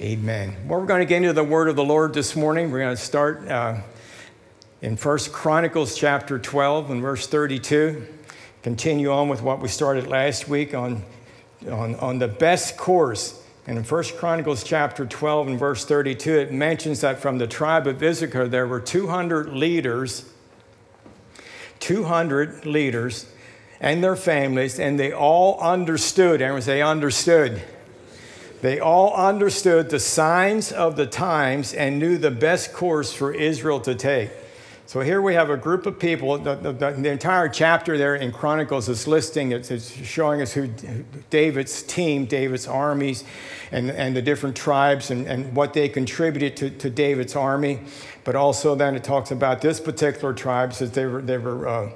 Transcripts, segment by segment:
Amen. Well, we're going to get into the word of the Lord this morning. We're going to start uh, in First Chronicles chapter 12 and verse 32. Continue on with what we started last week on, on, on the best course. And in First Chronicles chapter 12 and verse 32, it mentions that from the tribe of Issachar there were 200 leaders, 200 leaders and their families, and they all understood. Everyone say, understood they all understood the signs of the times and knew the best course for Israel to take. So here we have a group of people. The, the, the entire chapter there in Chronicles is listing, it's, it's, showing us who David's team, David's armies, and, and the different tribes and, and what they contributed to, to David's army. But also then it talks about this particular tribe, says they were, they were uh,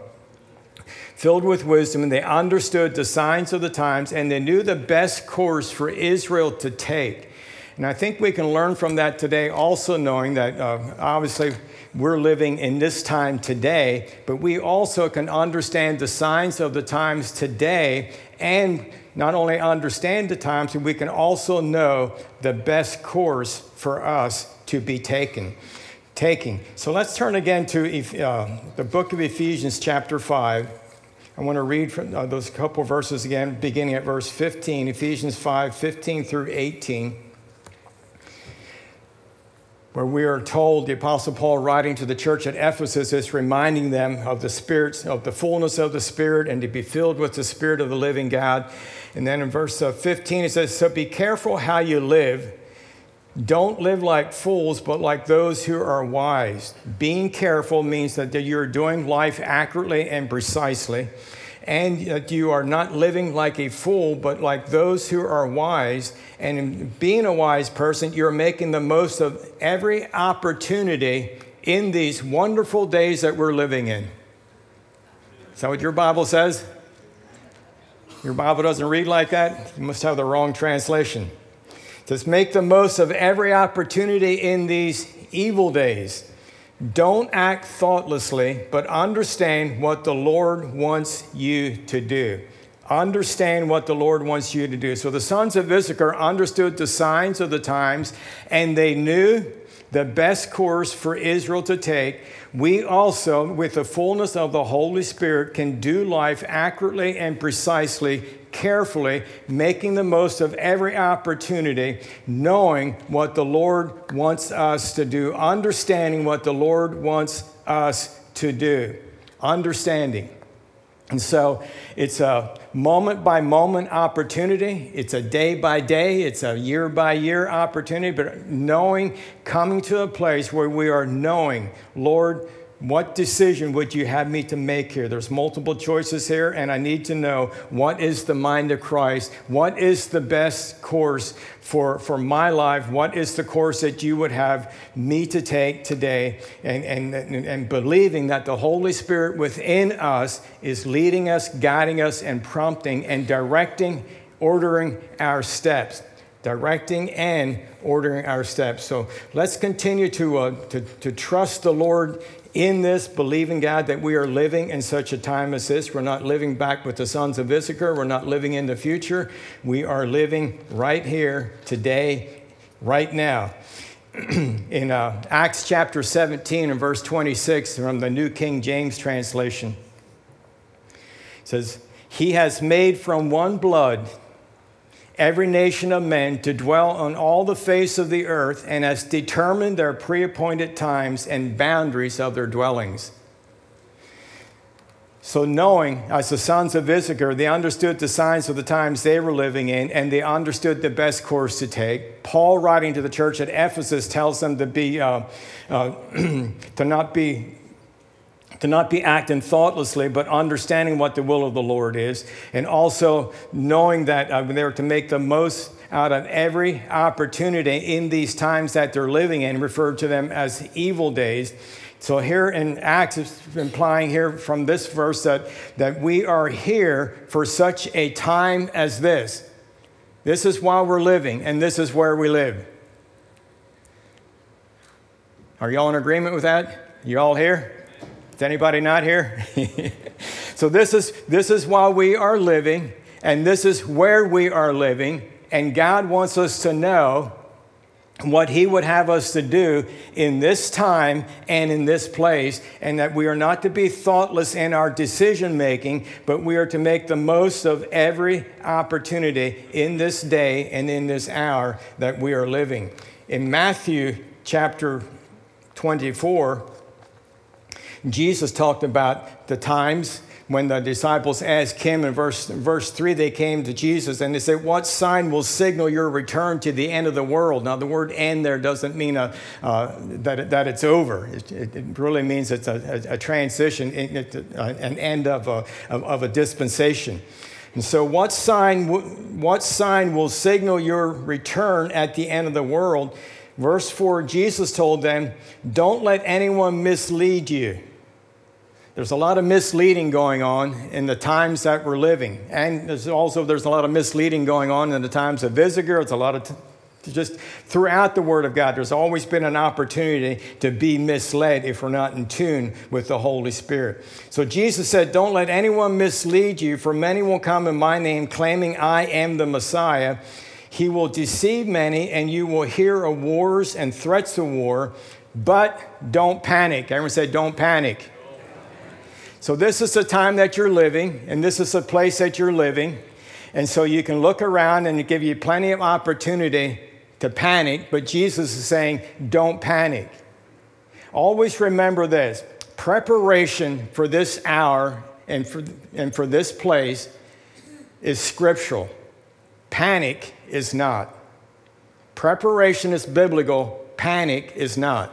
filled with wisdom, and they understood the signs of the times, and they knew the best course for Israel to take. And I think we can learn from that today, also knowing that uh, obviously we're living in this time today, but we also can understand the signs of the times today and not only understand the times, but we can also know the best course for us to be taken. Taking. So let's turn again to uh, the book of Ephesians, chapter 5. I want to read from uh, those couple verses again, beginning at verse 15, Ephesians 5 15 through 18, where we are told the Apostle Paul, writing to the church at Ephesus, is reminding them of the Spirit, of the fullness of the Spirit, and to be filled with the Spirit of the living God. And then in verse uh, 15, it says, So be careful how you live don't live like fools, but like those who are wise. Being careful means that you're doing life accurately and precisely, and that you are not living like a fool, but like those who are wise. And in being a wise person, you're making the most of every opportunity in these wonderful days that we're living in. Is that what your Bible says? Your Bible doesn't read like that? You must have the wrong translation. Just make the most of every opportunity in these evil days. Don't act thoughtlessly, but understand what the Lord wants you to do. Understand what the Lord wants you to do. So the sons of Issachar understood the signs of the times, and they knew the best course for Israel to take. We also, with the fullness of the Holy Spirit, can do life accurately and precisely carefully, making the most of every opportunity, knowing what the Lord wants us to do, understanding what the Lord wants us to do. Understanding. And so it's a moment by moment opportunity. It's a day by day, it's a year by year opportunity, but knowing, coming to a place where we are knowing, Lord, what decision would you have me to make here? There's multiple choices here, and I need to know what is the mind of Christ? What is the best course for, for my life? What is the course that you would have me to take today? And, and, and believing that the Holy Spirit within us is leading us, guiding us, and prompting and directing, ordering our steps directing and ordering our steps. So let's continue to, uh, to, to trust the Lord in this, believing, God, that we are living in such a time as this. We're not living back with the sons of Issachar. We're not living in the future. We are living right here, today, right now. in uh, Acts chapter 17 and verse 26 from the New King James translation, it says, He has made from one blood every nation of men to dwell on all the face of the earth and has determined their pre appointed times and boundaries of their dwellings. So, knowing as the sons of Issachar, they understood the signs of the times they were living in and they understood the best course to take. Paul, writing to the church at Ephesus, tells them to, be, uh, uh, to not be to not be acting thoughtlessly, but understanding what the will of the Lord is, and also knowing that uh, they're to make the most out of every opportunity in these times that they're living in, referred to them as evil days. So here in Acts, it's implying here from this verse that, that we are here for such a time as this. This is while we're living, and this is where we live. Are y'all in agreement with that? You all here? Anybody not here? so this is this is why we are living, and this is where we are living, and God wants us to know what he would have us to do in this time and in this place, and that we are not to be thoughtless in our decision making, but we are to make the most of every opportunity in this day and in this hour that we are living. In Matthew chapter 24, Jesus talked about the times when the disciples asked him in verse, verse 3, they came to Jesus and they said, What sign will signal your return to the end of the world? Now, the word end there doesn't mean a, uh, that, that it's over. It, it, really means it's a, a, a transition, an end of a, of a dispensation. And so, what sign, what sign will signal your return at the end of the world? Verse 4 Jesus told them, Don't let anyone mislead you. There's a lot of misleading going on in the times that we're living. And there's also there's a lot of misleading going on in the times of Visigoth. It's a lot of t- just throughout the Word of God, there's always been an opportunity to be misled if we're not in tune with the Holy Spirit. So Jesus said, Don't let anyone mislead you, for many will come in my name, claiming I am the Messiah. He will deceive many, and you will hear of wars and threats of war, but don't panic. Everyone said, Don't panic. So, this is the time that you're living, and this is the place that you're living. And so, you can look around and it give you plenty of opportunity to panic, but Jesus is saying, don't panic. Always remember this preparation for this hour and for, and for this place is scriptural, panic is not. Preparation is biblical, panic is not.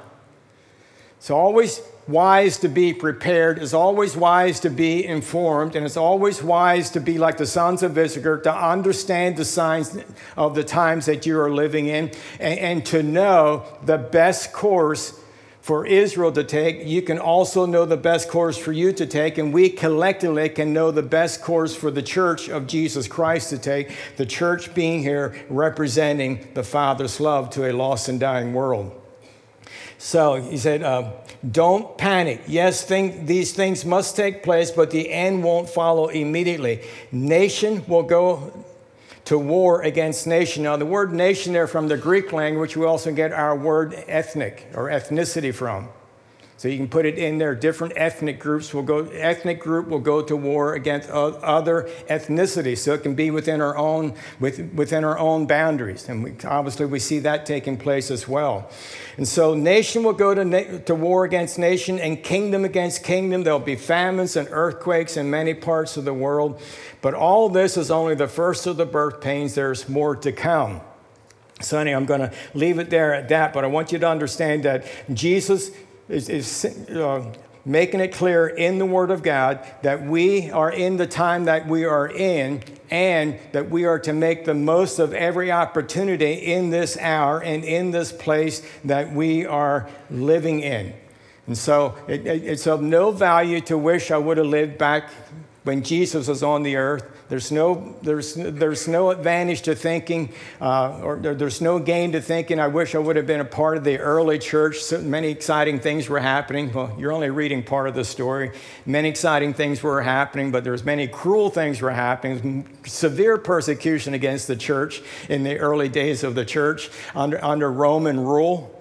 So, always wise to be prepared, it's always wise to be informed, and it's always wise to be like the sons of Issachar, to understand the signs of the times that you are living in, and, and to know the best course for Israel to take. You can also know the best course for you to take, and we collectively can know the best course for the church of Jesus Christ to take, the church being here representing the Father's love to a lost and dying world. So he said, uh, Don't panic. Yes, these things must take place, but the end won't follow immediately. Nation will go to war against nation. Now, the word nation there from the Greek language, we also get our word ethnic or ethnicity from. So you can put it in there. Different ethnic groups will go. Ethnic group will go to war against other ethnicities. So it can be within our own within our own boundaries, and we, obviously we see that taking place as well. And so nation will go to, to war against nation, and kingdom against kingdom. There'll be famines and earthquakes in many parts of the world. But all this is only the first of the birth pains. There's more to come. So, Sonny, I'm going to leave it there at that, but I want you to understand that Jesus is, is uh, making it clear in the Word of God that we are in the time that we are in and that we are to make the most of every opportunity in this hour and in this place that we are living in. And so it, it, it's of no value to wish I would have lived back when Jesus was on the earth. There's no, there's, there's no advantage to thinking, uh, or there's no gain to thinking, I wish I would have been a part of the early church. So many exciting things were happening. Well, you're only reading part of the story. Many exciting things were happening, but there's many cruel things were happening. Severe persecution against the church in the early days of the church under, under Roman rule.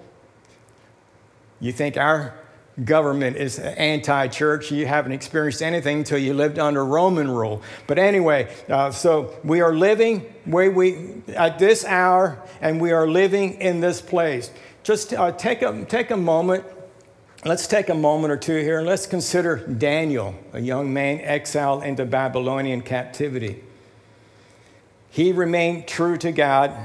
You think our government is anti church. You haven't experienced anything until you lived under Roman rule. But anyway, uh, so we are living where we, at this hour, and we are living in this place. Just uh, take, a, take a moment. Let's take a moment or two here and let's consider Daniel, a young man exiled into Babylonian captivity. He remained true to God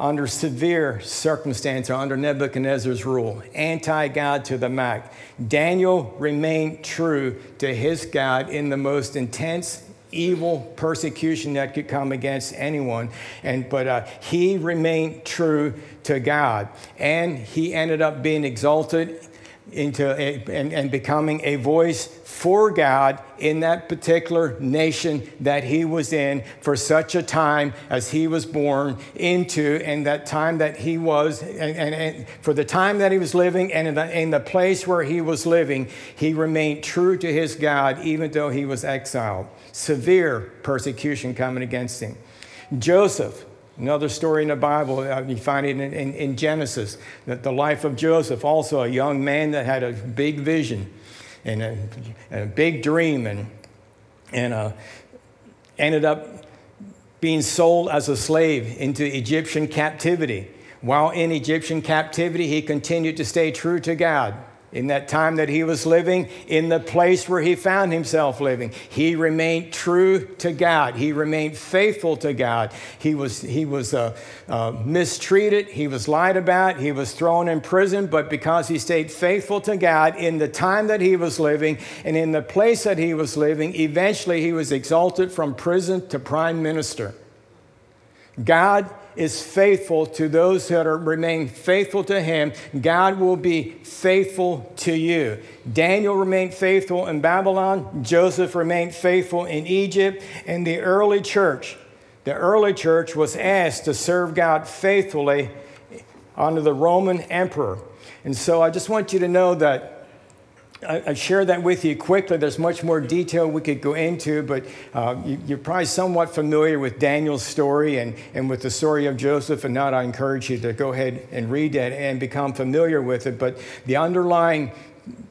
under severe circumstance or under Nebuchadnezzar's rule, anti God to the max. Daniel remained true to his God in the most intense evil persecution that could come against anyone. And but uh, he remained true to god. And he ended up being exalted into a, and, and becoming a voice for God in that particular nation that he was in for such a time as he was born into, and that time that he was, and, and, and for the time that he was living, and in the, in the place where he was living, he remained true to his God even though he was exiled. Severe persecution coming against him. Joseph, Another story in the Bible, uh, you find it in, in, in Genesis, that the life of Joseph, also a young man that had a big vision and a, and a big dream and, and uh, ended up being sold as a slave into Egyptian captivity. While in Egyptian captivity, he continued to stay true to God in that time that he was living, in the place where he found himself living. He remained true to God. He remained faithful to God. He was, he was uh, uh, mistreated. He was lied about. He was thrown in prison. But because he stayed faithful to God in the time that he was living and in the place that he was living, eventually he was exalted from prison to prime minister. God is faithful to those that are, remain faithful to him, God will be faithful to you. Daniel remained faithful in Babylon, Joseph remained faithful in Egypt, and the early church, the early church was asked to serve God faithfully under the Roman emperor. And so I just want you to know that I, share that with you quickly. There's much more detail we could go into, but uh, you, are probably somewhat familiar with Daniel's story and, and with the story of Joseph. And not, I encourage you to go ahead and read that and become familiar with it. But the underlying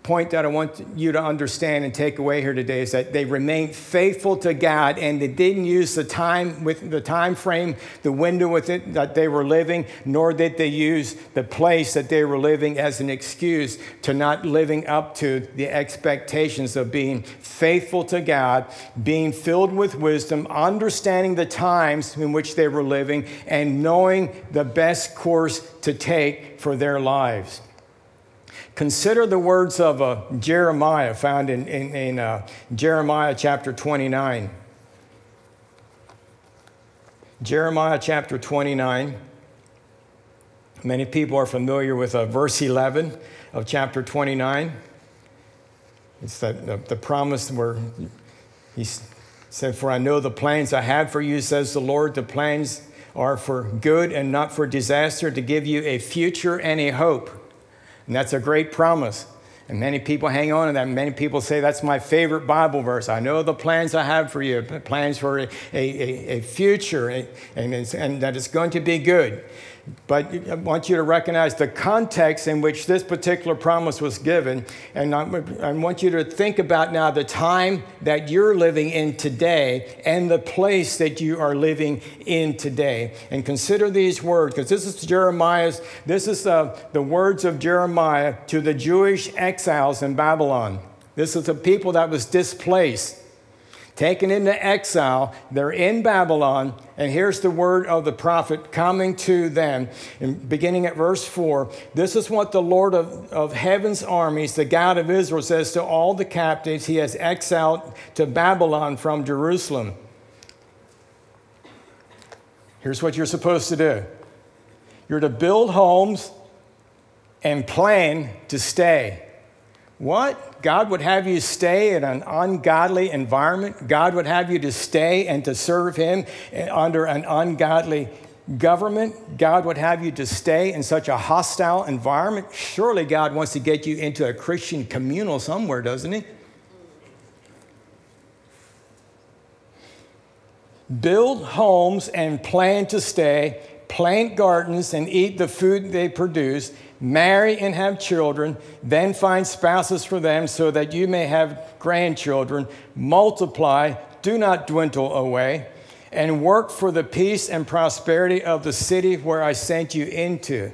point that I want you to understand and take away here today is that they remained faithful to God and they didn't use the time with the time frame, the window with it that they were living, nor did they use the place that they were living as an excuse to not living up to the expectations of being faithful to God, being filled with wisdom, understanding the times in which they were living, and knowing the best course to take for their lives. Consider the words of uh, Jeremiah found in, in, in uh, Jeremiah chapter 29. Jeremiah chapter 29. Many people are familiar with uh, verse 11 of chapter 29. It's that, the, the promise where he said, For I know the plans I have for you, says the Lord. The plans are for good and not for disaster, to give you a future and a hope. And that's a great promise. And many people hang on to that. Many people say that's my favorite Bible verse. I know the plans I have for you, plans for a, a, a future, and, and that it's going to be good. But I want you to recognize the context in which this particular promise was given. And I want you to think about now the time that you're living in today and the place that you are living in today. And consider these words, because this is Jeremiah's, this is the, the words of Jeremiah to the Jewish exiles in Babylon. This is the people that was displaced taken into exile. They're in Babylon. And here's the word of the prophet coming to them. And beginning at verse 4 This is what the Lord of, of heaven's armies, the God of Israel, says to all the captives he has exiled to Babylon from Jerusalem. Here's what you're supposed to do you're to build homes and plan to stay. What? God would have you stay in an ungodly environment? God would have you to stay and to serve Him under an ungodly government? God would have you to stay in such a hostile environment? Surely God wants to get you into a Christian communal somewhere, doesn't He? Build homes and plan to stay, plant gardens and eat the food they produce marry and have children, then find spouses for them so that you may have grandchildren, multiply, do not dwindle away, and work for the peace and prosperity of the city where I sent you into,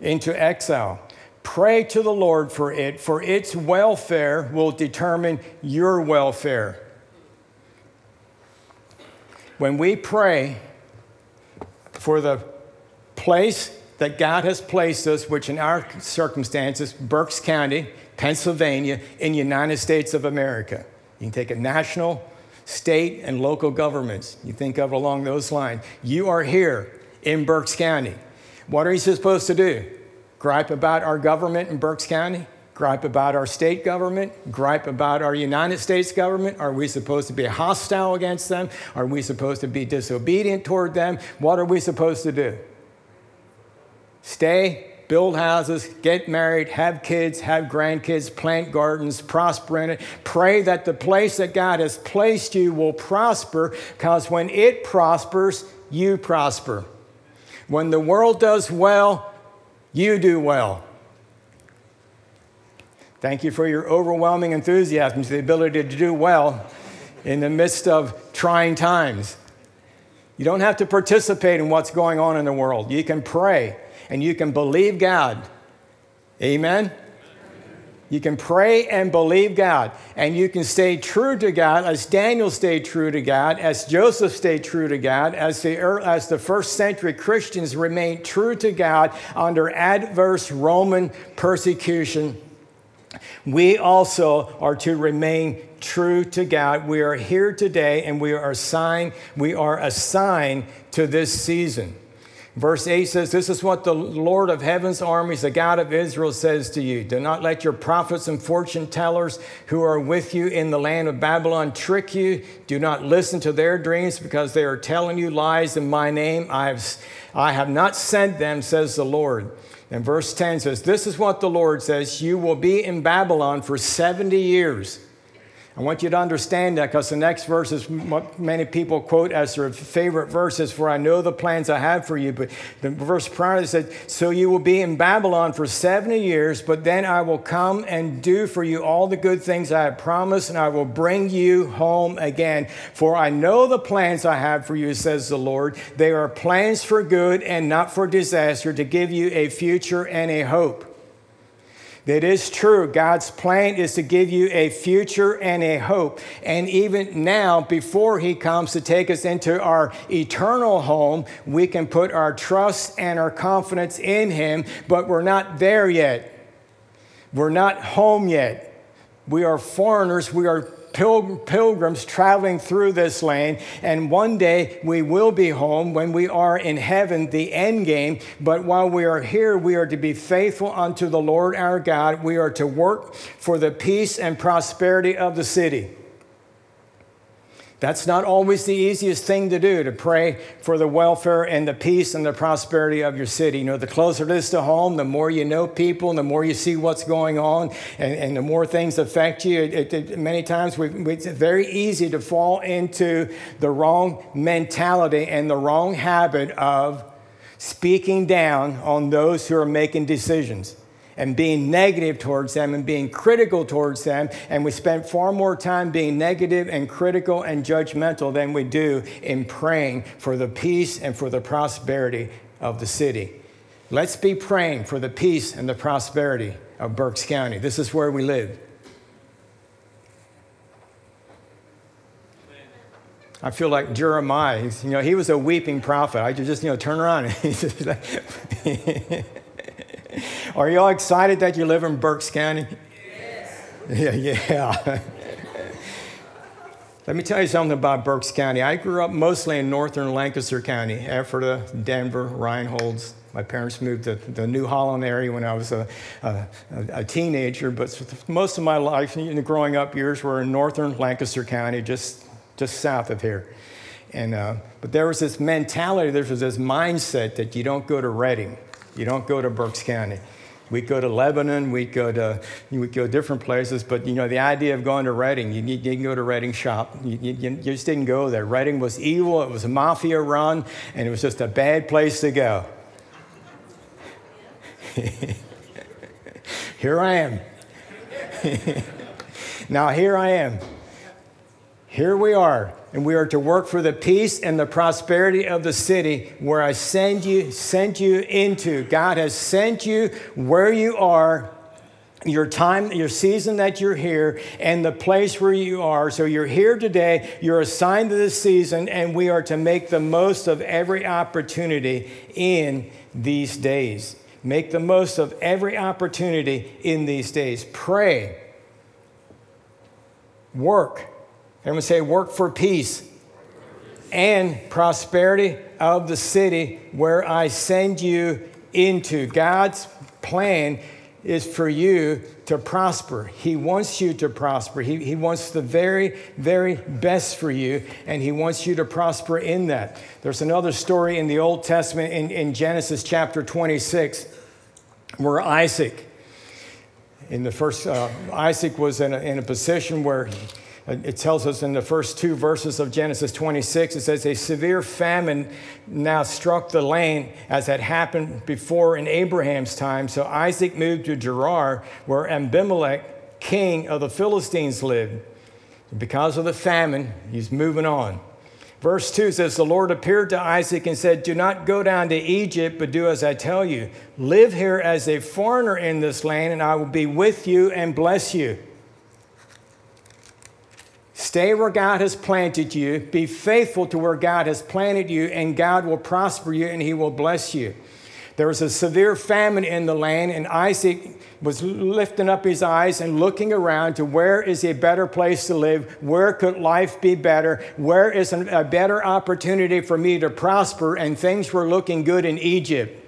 into exile. Pray to the Lord for it, for its welfare will determine your welfare. When we pray for the place that God has placed us, which in our circumstances, Berks County, Pennsylvania, in the United States of America. You can take a national, state, and local governments. You think of along those lines. You are here in Berks County. What are you supposed to do? Gripe about our government in Berks County? Gripe about our state government? Gripe about our United States government? Are we supposed to be hostile against them? Are we supposed to be disobedient toward them? What are we supposed to do? Stay, build houses, get married, have kids, have grandkids, plant gardens, prosper in it. Pray that the place that God has placed you will prosper because when it prospers, you prosper. When the world does well, you do well. Thank you for your overwhelming enthusiasm to the ability to do well in the midst of trying times. You don't have to participate in what's going on in the world. You can pray and you can believe God. Amen? You can pray and believe God, and you can stay true to God as Daniel stayed true to God, as Joseph stayed true to God, as the, as the first century Christians remained true to God under adverse Roman persecution. We also are to remain true to God. We are here today and we are assigned, we are assigned to this season. Verse 8 says, This is what the Lord of heaven's armies, the God of Israel, says to you Do not let your prophets and fortune tellers who are with you in the land of Babylon trick you. Do not listen to their dreams because they are telling you lies in my name. I have, I have not sent them, says the Lord. And verse 10 says, This is what the Lord says You will be in Babylon for 70 years. I want you to understand that because the next verse is what many people quote as their favorite verses, for I know the plans I have for you. But the verse prior said, So you will be in Babylon for 70 years, but then I will come and do for you all the good things I have promised, and I will bring you home again. For I know the plans I have for you, says the Lord. They are plans for good and not for disaster, to give you a future and a hope. It is true. God's plan is to give you a future and a hope. And even now, before He comes to take us into our eternal home, we can put our trust and our confidence in Him, but we're not there yet. We're not home yet. We are foreigners. We are pilgrims traveling through this land, and one day we will be home when we are in heaven, the end game. But while we are here, we are to be faithful unto the Lord our God. We are to work for the peace and prosperity of the city. That's not always the easiest thing to do, to pray for the welfare and the peace and the prosperity of your city. You know, the closer it is to home, the more you know people and the more you see what's going on and, and the more things affect you. It, it, many times we, it's very easy to fall into the wrong mentality and the wrong habit of speaking down on those who are making decisions and being negative towards them and being critical towards them. And we spend far more time being negative and critical and judgmental than we do in praying for the peace and for the prosperity of the city. Let's be praying for the peace and the prosperity of Berks County. This is where we live. I feel like Jeremiah. You know, he was a weeping prophet. I just, you know, turn around. Are you all excited that you live in Berks County? Yes. Yeah, yeah. Let me tell you something about Berks County. I grew up mostly in northern Lancaster County, Ephrata, Denver, Reinholds. My parents moved to the New Holland area when I was a, a, a teenager, but most of my life, in the growing up years, were in northern Lancaster County, just, just south of here. And, uh, but there was this mentality, there was this mindset that you don't go to Reading. You don't go to Berks County. We go to Lebanon, we go to we go different places, but you know the idea of going to Reading, you, you didn't go to Reading shop. You, you, you, just didn't go there. Reading was evil. It was a mafia run, and it was just a bad place to go. here I am. now here I am. Here we are and we are to work for the peace and the prosperity of the city where I send you, sent you into. God has sent you where you are, your time, your season that you're here, and the place where you are. So you're here today, you're assigned to this season, and we are to make the most of every opportunity in these days. Make the most of every opportunity in these days. Pray. Work Everyone say, work for peace and prosperity of the city where I send you into. God's plan is for you to prosper. He wants you to prosper. He, he wants the very, very best for you, and He wants you to prosper in that. There's another story in the Old Testament in, in Genesis chapter 26 where Isaac, in the first, uh, Isaac was in a, in a position where he, it tells us in the first two verses of Genesis 26, it says, A severe famine now struck the land as had happened before in Abraham's time. So Isaac moved to Gerar, where Abimelech, king of the Philistines, lived. Because of the famine, he's moving on. Verse 2 says, The Lord appeared to Isaac and said, Do not go down to Egypt, but do as I tell you. Live here as a foreigner in this land, and I will be with you and bless you. Stay where God has planted you. Be faithful to where God has planted you, and God will prosper you and He will bless you. There was a severe famine in the land, and Isaac was lifting up his eyes and looking around to where is a better place to live? Where could life be better? Where is a better opportunity for me to prosper? And things were looking good in Egypt.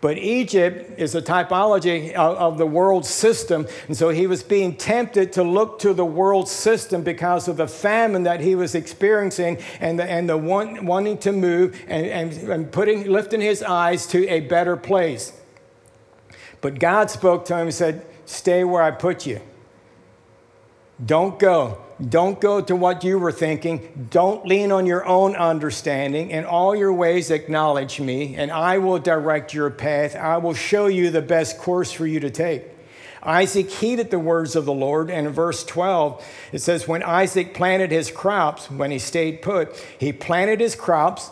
But Egypt is a typology of, of, the world system. And so he was being tempted to look to the world system because of the famine that he was experiencing and the, and the one, wanting to move and, and, and putting, lifting his eyes to a better place. But God spoke to him and said, Stay where I put you. Don't go. Don't go to what you were thinking. Don't lean on your own understanding. In all your ways, acknowledge me, and I will direct your path. I will show you the best course for you to take. Isaac heeded the words of the Lord, and in verse 12, it says, When Isaac planted his crops, when he stayed put, he planted his crops.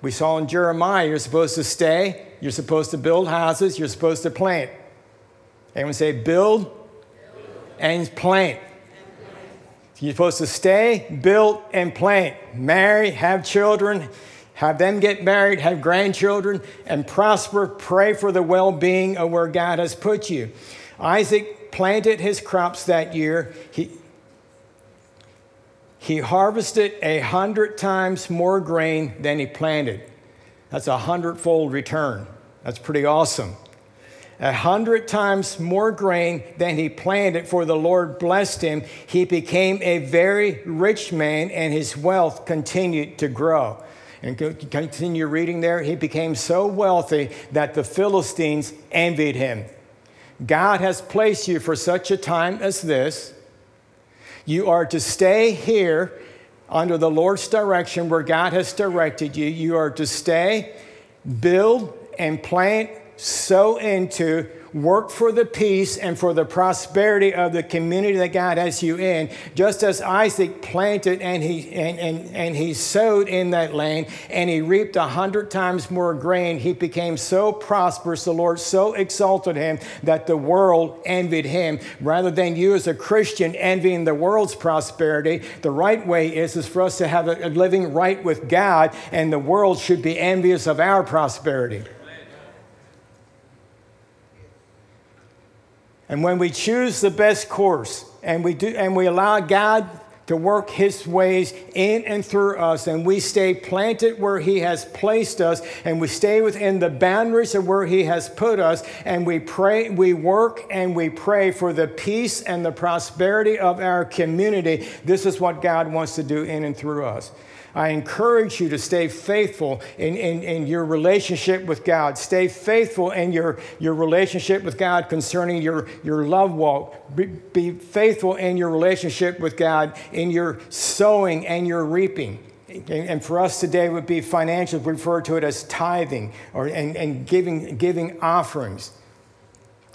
We saw in Jeremiah, you're supposed to stay, you're supposed to build houses, you're supposed to plant. Everyone say, build. and plant. You're supposed to stay, build, and plant. Marry, have children, have them get married, have grandchildren, and prosper. Pray for the well being of where God has put you. Isaac planted his crops that year. He, he harvested a hundred times more grain than he planted. That's a hundredfold return. That's pretty awesome a hundred times more grain than he planted, for the Lord blessed him. He became a very rich man, and his wealth continued to grow. And continue reading there. He became so wealthy that the Philistines envied him. God has placed you for such a time as this. You are to stay here under the Lord's direction where God has directed you. You are to stay, build, and plant sow into, work for the peace and for the prosperity of the community that God has you in, just as Isaac planted and he, and, and, and he sowed in that land and he reaped a hundred times more grain. He became so prosperous, the Lord so exalted him that the world envied him. Rather than you as a Christian envying the world's prosperity, the right way is, is for us to have a, a living right with God, and the world should be envious of our prosperity. And when we choose the best course and we, do, and we allow God to work his ways in and through us, and we stay planted where he has placed us, and we stay within the boundaries of where he has put us, and we pray, we work and we pray for the peace and the prosperity of our community. This is what God wants to do in and through us. I encourage you to stay faithful in, in, in, your relationship with God. Stay faithful in your, your relationship with God concerning your, your love walk. Be, be faithful in your relationship with God in your sowing and your reaping. And for us today would be financial, we refer to it as tithing or, and, and giving, giving offerings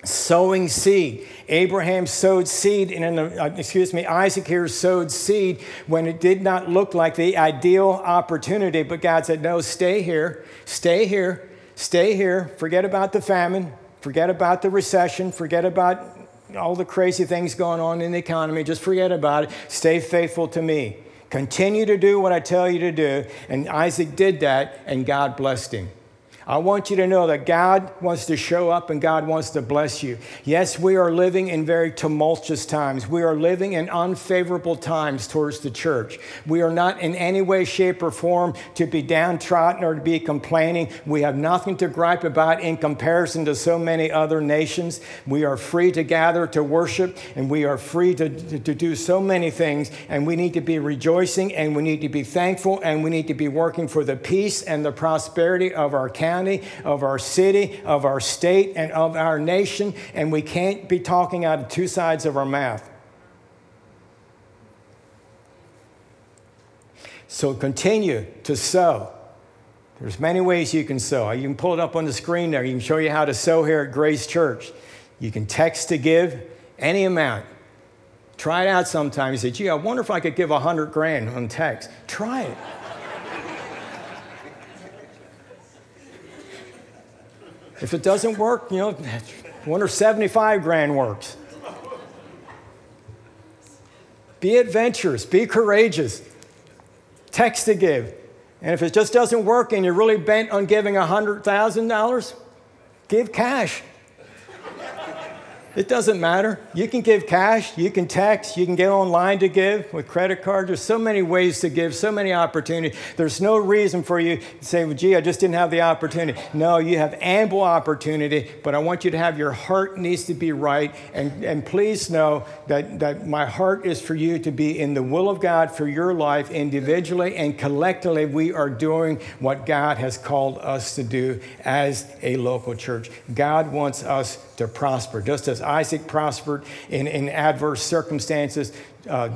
sowing seed. Abraham sowed seed, and uh, excuse me, Isaac here sowed seed when it did not look like the ideal opportunity. But God said, No, stay here, stay here, stay here. Forget about the famine, forget about the recession, forget about all the crazy things going on in the economy. Just forget about it. Stay faithful to me. Continue to do what I tell you to do. And Isaac did that, and God blessed him. I want you to know that God wants to show up and God wants to bless you. Yes, we are living in very tumultuous times. We are living in unfavorable times towards the church. We are not in any way, shape, or form to be downtrodden or to be complaining. We have nothing to gripe about in comparison to so many other nations. We are free to gather to worship and we are free to, to, to do so many things. And we need to be rejoicing and we need to be thankful and we need to be working for the peace and the prosperity of our county county, of our city, of our state, and of our nation, and we can't be talking out of two sides of our mouth. So continue to sow. There's many ways you can sow. You can pull it up on the screen there. You can show you how to sow here at Grace Church. You can text to give any amount. Try it out sometime. You say, gee, I wonder if I could give a hundred grand on text. Try it. If it doesn't work, you know, I wonder 75 grand works. Be adventurous, be courageous. Text to give. And if it just doesn't work and you're really bent on giving $100,000, give cash. It doesn't matter. You can give cash, you can text, you can get online to give with credit cards. There's so many ways to give, so many opportunities. There's no reason for you to say, well, gee, I just didn't have the opportunity. No, you have ample opportunity, but I want you to have your heart needs to be right. And, and please know that, that my heart is for you to be in the will of God for your life individually and collectively. We are doing what God has called us to do as a local church. God wants us to prosper. Just as Isaac prospered in, in adverse circumstances, uh,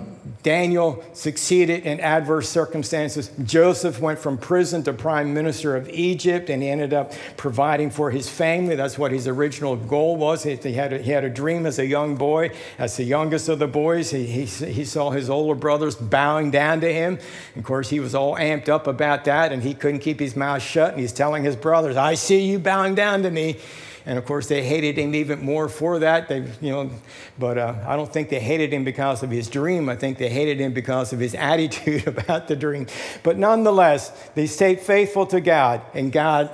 Daniel succeeded in adverse circumstances. Joseph went from prison to prime minister of Egypt, and he ended up providing for his family. That's what his original goal was. He, had, a, he had a dream as a young boy. As the youngest of the boys, he, he, he saw his older brothers bowing down to him. Of course, he was all amped up about that, and he couldn't keep his mouth shut. And he's telling his brothers, I see you bowing down to me. And of course, they hated him even more for that. They, you know, but uh, I don't think they hated him because of his dream. I think they hated him because of his attitude about the dream. But nonetheless, they stayed faithful to God, and God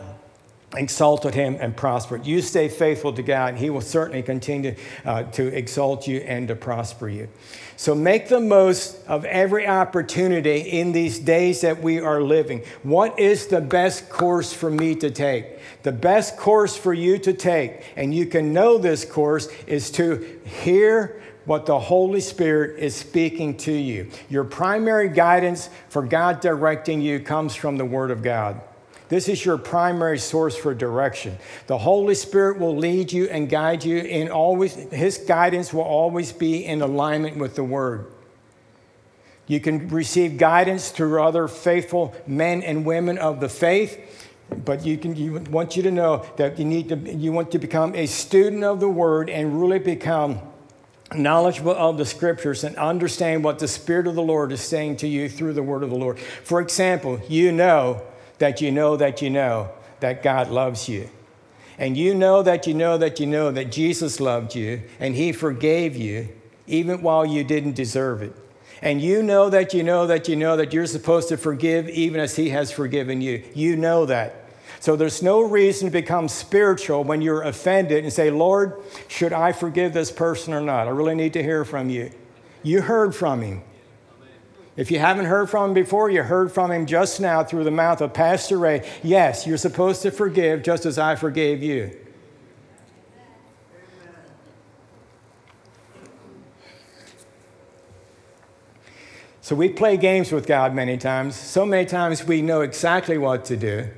exalted him and prospered. You stay faithful to God, He will certainly continue uh, to exalt you and to prosper you. So make the most of every opportunity in these days that we are living. What is the best course for me to take? The best course for you to take, and you can know this course, is to hear what the Holy Spirit is speaking to you. Your primary guidance for God directing you comes from the Word of God. This is your primary source for direction. The Holy Spirit will lead you and guide you and always his guidance will always be in alignment with the word. You can receive guidance through other faithful men and women of the faith but you can you want you to know that you need to you want to become a student of the word and really become knowledgeable of the scriptures and understand what the spirit of the lord is saying to you through the word of the lord for example you know that you know that you know that god loves you and you know that you know that you know that jesus loved you and he forgave you even while you didn't deserve it and you know that you know that you know that you're supposed to forgive even as He has forgiven you. You know that. So there's no reason to become spiritual when you're offended and say, Lord, should I forgive this person or not? I really need to hear from you. You heard from Him. If you haven't heard from him before, you heard from him just now through the mouth of Pastor Ray. Yes, you're supposed to forgive just as I forgave you. So we play games with God many times. So many times we know exactly what to do,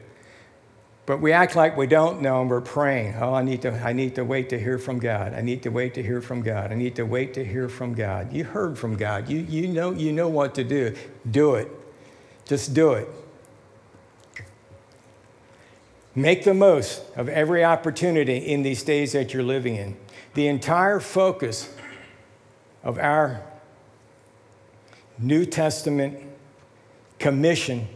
but we act like we don't know and we're praying. Oh, I need to, I need to wait to hear from God. I need to wait to hear from God. I need to wait to hear from God. You heard from God. You, you, know, you know what to do. Do it. Just do it. Make the most of every opportunity in these days that you're living in. The entire focus of our New Testament commission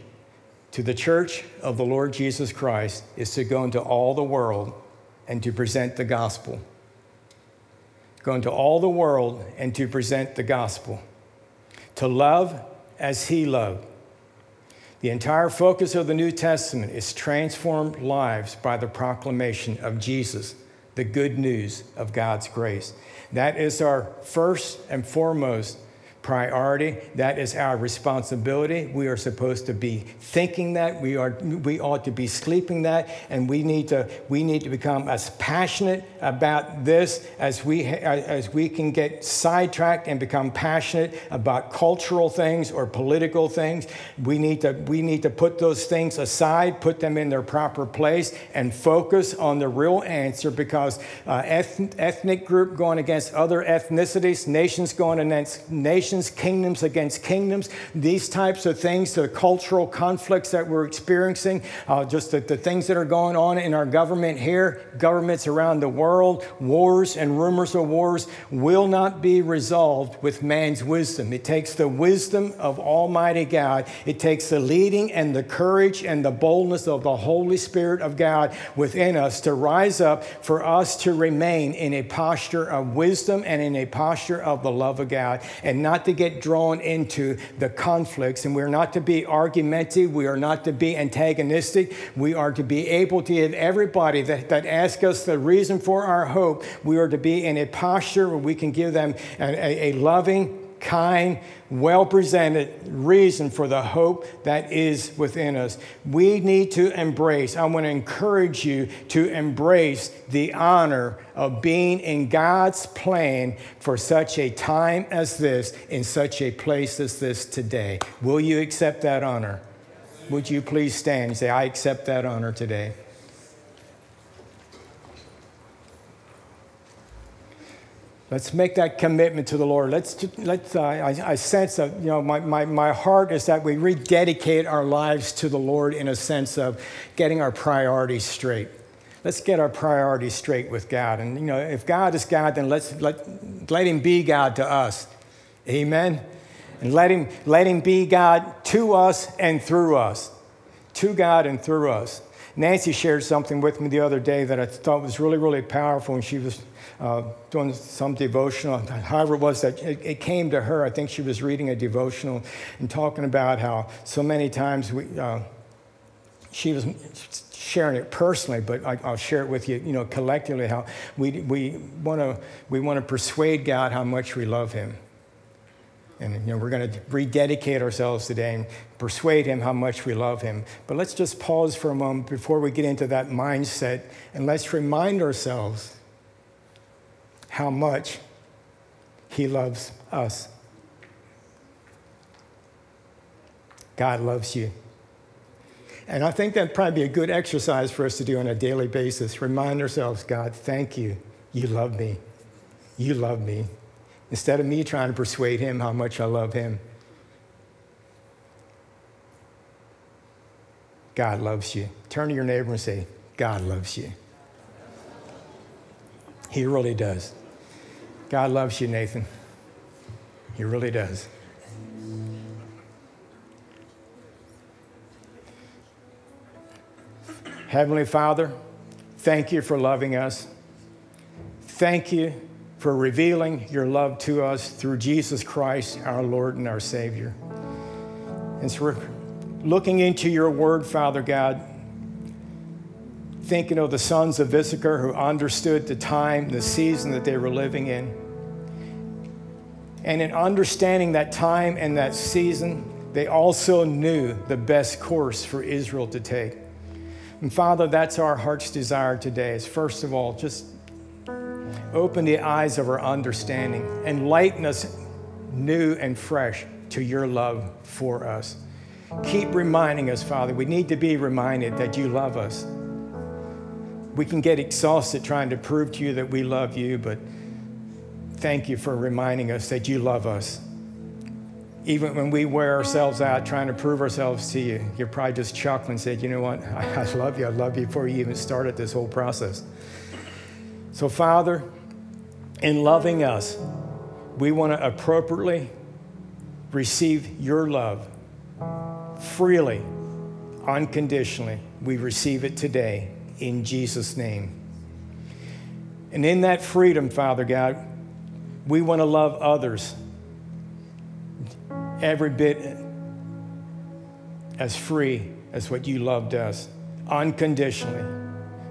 to the church of the Lord Jesus Christ is to go into all the world and to present the gospel. Go into all the world and to present the gospel. To love as he loved. The entire focus of the New Testament is transformed lives by the proclamation of Jesus, the good news of God's grace. That is our first and foremost priority. That is our responsibility. We are supposed to be thinking that. We, are, we ought to be sleeping that. And we need to, we need to become as passionate about this as we, as we can get sidetracked and become passionate about cultural things or political things. We need to, we need to put those things aside, put them in their proper place, and focus on the real answer because uh, ethnic group going against other ethnicities, nations going against nations nations, kingdoms against kingdoms, these types of things, the cultural conflicts that we're experiencing, uh, just the, the things that are going on in our government here, governments around the world, wars and rumors of wars will not be resolved with man's wisdom. It takes the wisdom of Almighty God, it takes the leading and the courage and the boldness of the Holy Spirit of God within us to rise up for us to remain in a posture of wisdom and in a posture of the love of God and not to get drawn into the conflicts. And we're not to be argumentative, we are not to be antagonistic. We are to be able to give everybody that, that asks us the reason for our hope, we are to be in a posture where we can give them a, a, a loving, kind, well presented reason for the hope that is within us. We need to embrace, I want to encourage you to embrace the honor of being in God's plan for such a time as this, in such a place as this today. Will you accept that honor? Would you please stand and say, I accept that honor today? Let's make that commitment to the Lord. Let's, let's uh, I, I, sense that, you know, my, my, my heart is that we rededicate our lives to the Lord in a sense of getting our priorities straight. Let's get our priorities straight with God. And, you know, if God is God, then let's let, let Him be God to us. Amen? And let Him, let him be God to us and through us. To God and through us. Nancy shared something with me the other day that I thought was really, really powerful, and she was uh, doing some devotional. However, it was that it, it, came to her. I think she was reading a devotional and talking about how so many times we, uh, she was sharing it personally, but I, will share it with you, you know, collectively. How we we want to we want to persuade God how much we love Him. And you know, we're going to rededicate ourselves today and persuade him how much we love him. But let's just pause for a moment before we get into that mindset and let's remind ourselves how much He loves us. God loves you. And I think that'd probably be a good exercise for us to do on a daily basis. Remind ourselves, God, thank you. You love me. You love me. Instead of me trying to persuade him how much I love him, God loves you. Turn to your neighbor and say, God loves you. He really does. God loves you, Nathan. He really does. Heavenly Father, thank you for loving us. Thank you for revealing your love to us through Jesus Christ, our Lord and our Savior. And so we're looking into your word, Father God, thinking of the sons of Issachar who understood the time, the season that they were living in. And in understanding that time and that season, they also knew the best course for Israel to take. And Father, that's our heart's desire today is first of all, just open the eyes of our understanding, enlighten us new and fresh to your love for us. Keep reminding us, Father, we need to be reminded that you love us we can get exhausted trying to prove to you that we love you, but thank you for reminding us that you love us. Even when we wear ourselves out trying to prove ourselves to you, you're probably just chuckling and said, You know what? I love you. I love you before you even started this whole process. So, Father, in loving us, we want to appropriately receive your love freely, unconditionally. We receive it today in Jesus' name. And in that freedom, Father God, we want to love others every bit as free as what you loved us, unconditionally.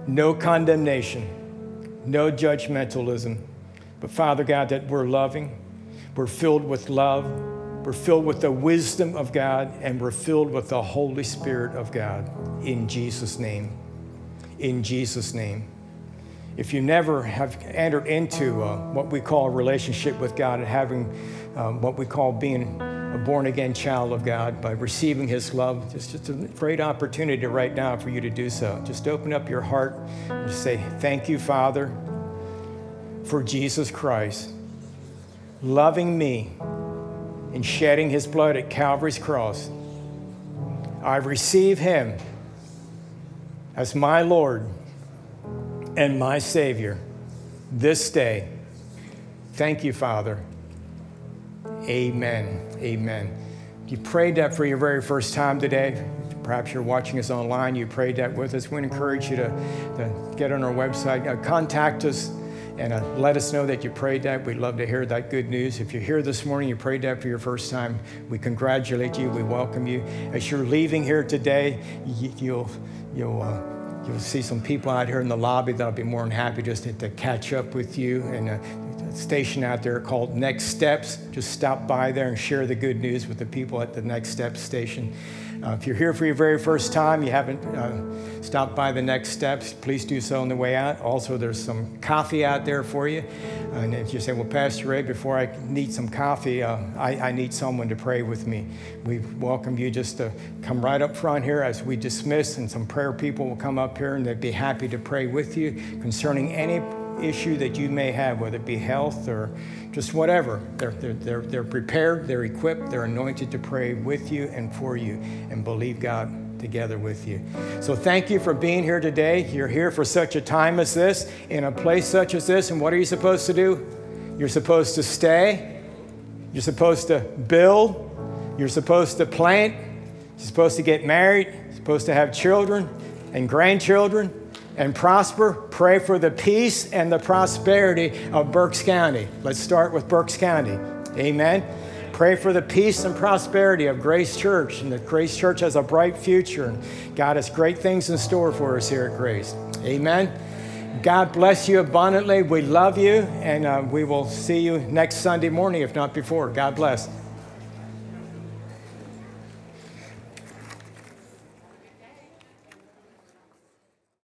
No condemnation, no judgmentalism. But Father God, that we're loving, we're filled with love, we're filled with the wisdom of God, and we're filled with the Holy Spirit of God. In Jesus' name in Jesus' name. If you never have entered into uh, what we call a relationship with God and having um, what we call being a born again child of God by receiving His love, it's just a great opportunity right now for you to do so. Just open up your heart and say, Thank you, Father, for Jesus Christ loving me and shedding his blood at Calvary's cross. I receive him as my Lord and my Savior this day. Thank you, Father. Amen. Amen. You prayed that for your very first time today. Perhaps you're watching us online, you prayed that with us. We encourage you to, to get on our website, uh, contact us, and uh, let us know that you prayed that. We'd love to hear that good news. If you're here this morning, you prayed that for your first time, we congratulate you, we welcome you. As you're leaving here today, you, you'll, you'll, uh, you'll see some people out here in the lobby that'll be more than happy just to, to catch up with you and uh, station out there called Next Steps. Just stop by there and share the good news with the people at the Next Steps station. Uh, if you're here for your very first time, you haven't uh, stopped by the Next Steps, please do so on the way out. Also, there's some coffee out there for you. And if you say, Well, Pastor Ray, before I need some coffee, uh, I, I need someone to pray with me, we welcome you just to come right up front here as we dismiss, and some prayer people will come up here and they'd be happy to pray with you concerning any issue that you may have, whether it be health or just whatever. They're, they're, they're, they're prepared, they're equipped, they're anointed to pray with you and for you and believe God together with you. So thank you for being here today. You're here for such a time as this, in a place such as this. And what are you supposed to do? You're supposed to stay, you're supposed to build, you're supposed to plant, you're supposed to get married, you're supposed to have children and grandchildren and prosper. Pray for the peace and the prosperity of Berks County. Let's start with Berks County. Amen. Pray for the peace and prosperity of Grace Church, and that Grace Church has a bright future, and God has great things in store for us here at Grace. Amen. God bless you abundantly. We love you, and uh, we will see you next Sunday morning, if not before. God bless.